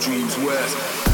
dreams worse.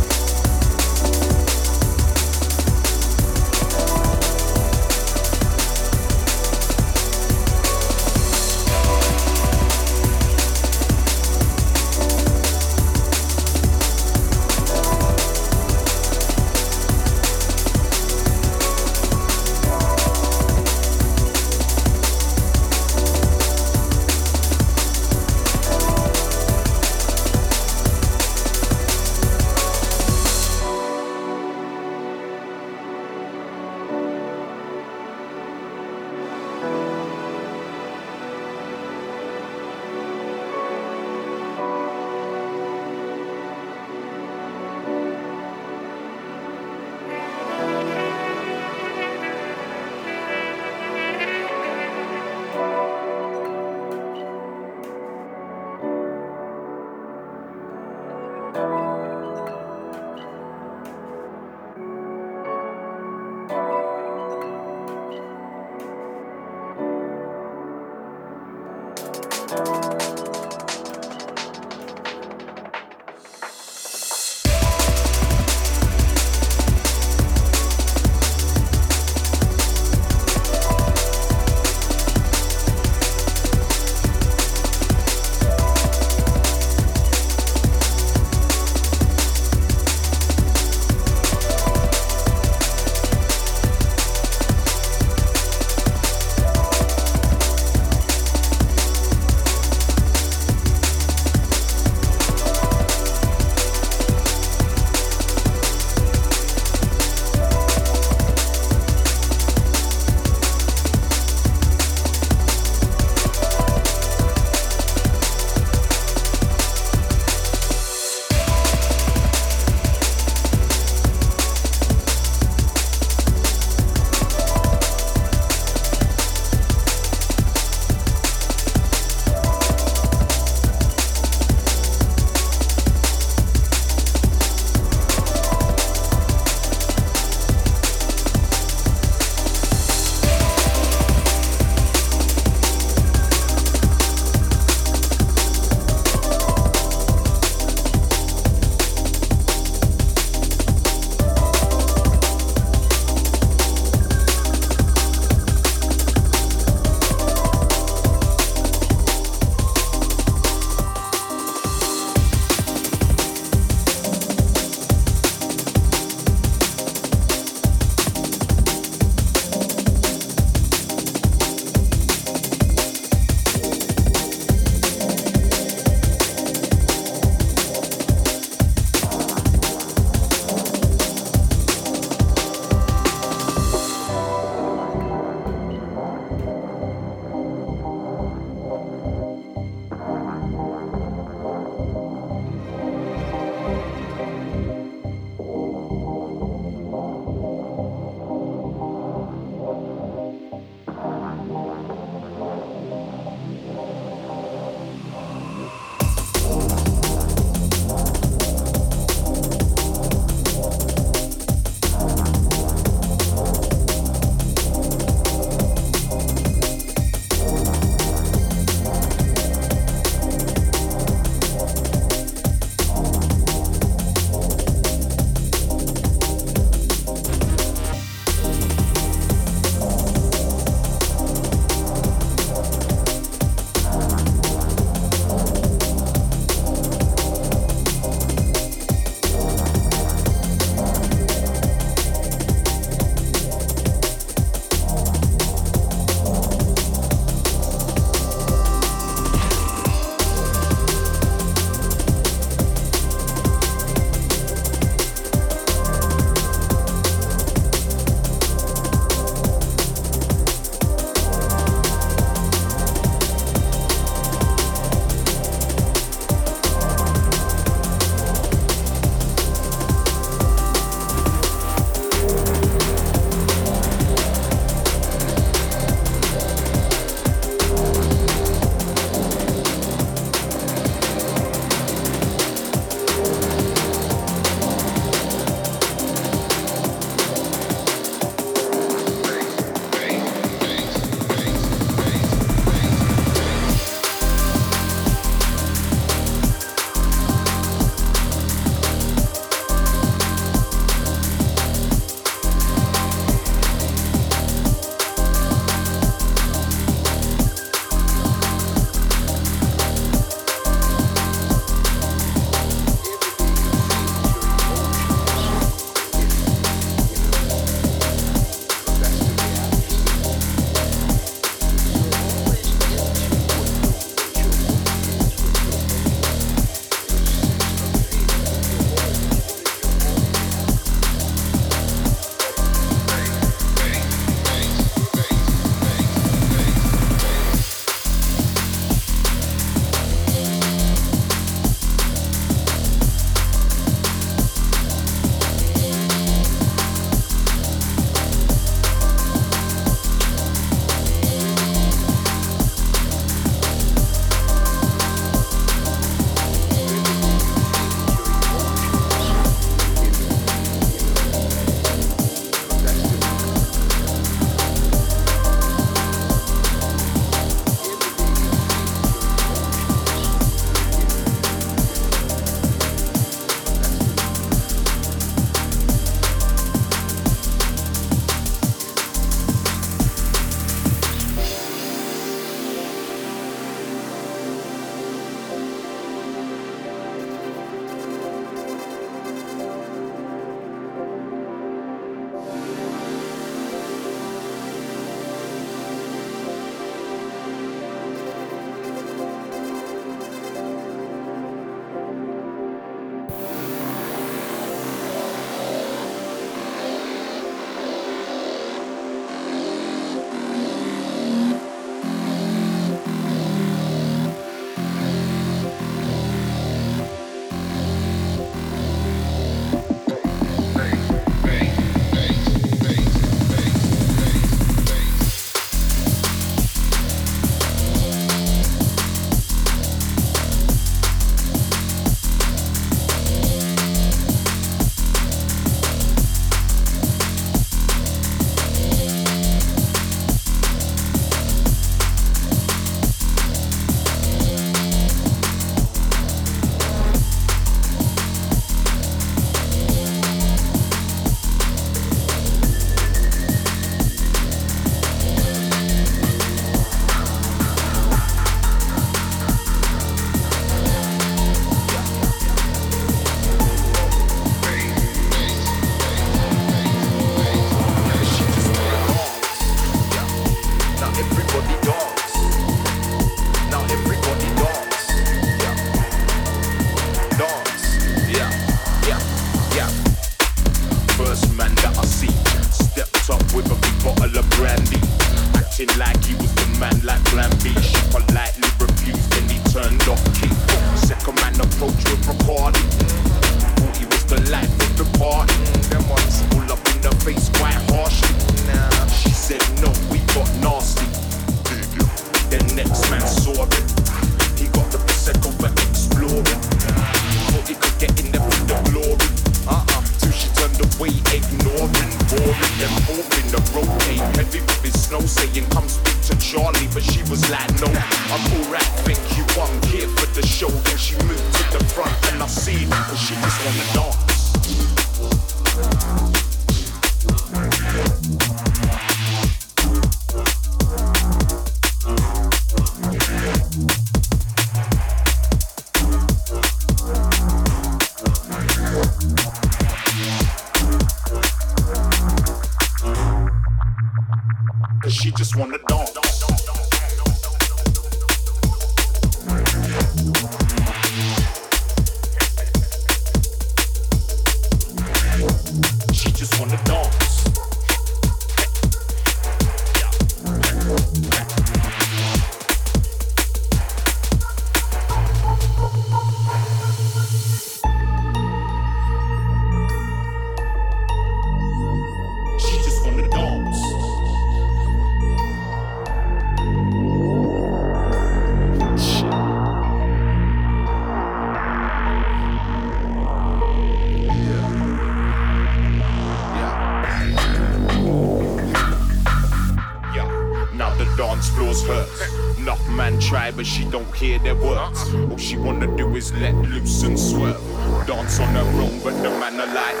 hear their words. All she wanna do is let loose and swerve. Dance on her own, but the man alive.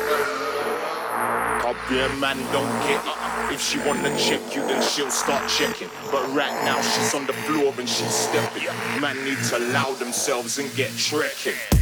Can't be a man, don't get it. If she wanna check you, then she'll start checking. But right now, she's on the floor and she's stepping. Man needs to allow themselves and get trekking.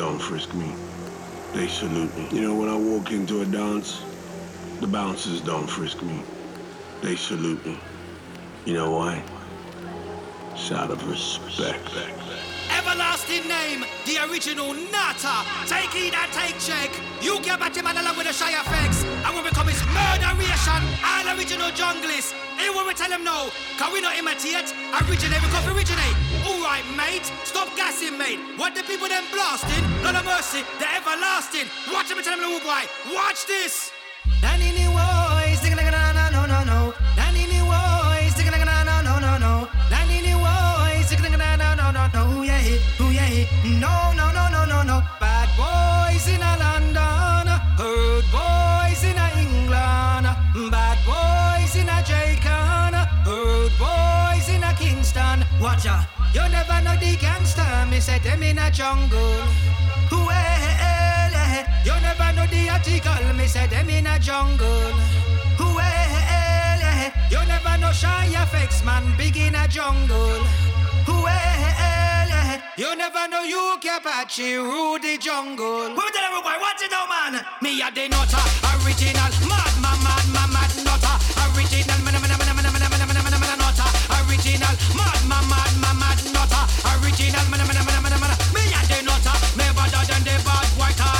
Don't frisk me. They salute me. You know, when I walk into a dance, the bouncers don't frisk me. They salute me. You know why? It's out of respect. Everlasting name, the original Nata. Take it and take check. You get back to along with the Shy FX. And when we come is murderation, all original junglists. Here when we tell them no, can we not imitate? Originate, we come originate. Alright, mate, stop gassing, mate. What the people them blasting? Not a mercy, the everlasting. Watch them and tell them, little boy, watch this. No, no, no, no. No, no, no, no, no. No, no, no, no, no, no, no, no, no, no, no. Bad boys in a London, herd boys in a England, bad Watch out, you never know the gangster, me say them in a jungle. Well, you never know the article, me say them in a jungle. Well, you never know Shy FX, man, big in a jungle. Well, you never know you Apache rule the jungle. Who tell everybody what it do, man? Me a the nutter, original, mad, mad, mad, mad, mad nutter, original, man, man, man, man, man, man, man, man, man, man, original, mad, mad, mad, mad, mad nutter, original, man, man, man, man, man, man, me a the nutter, me better than the bad white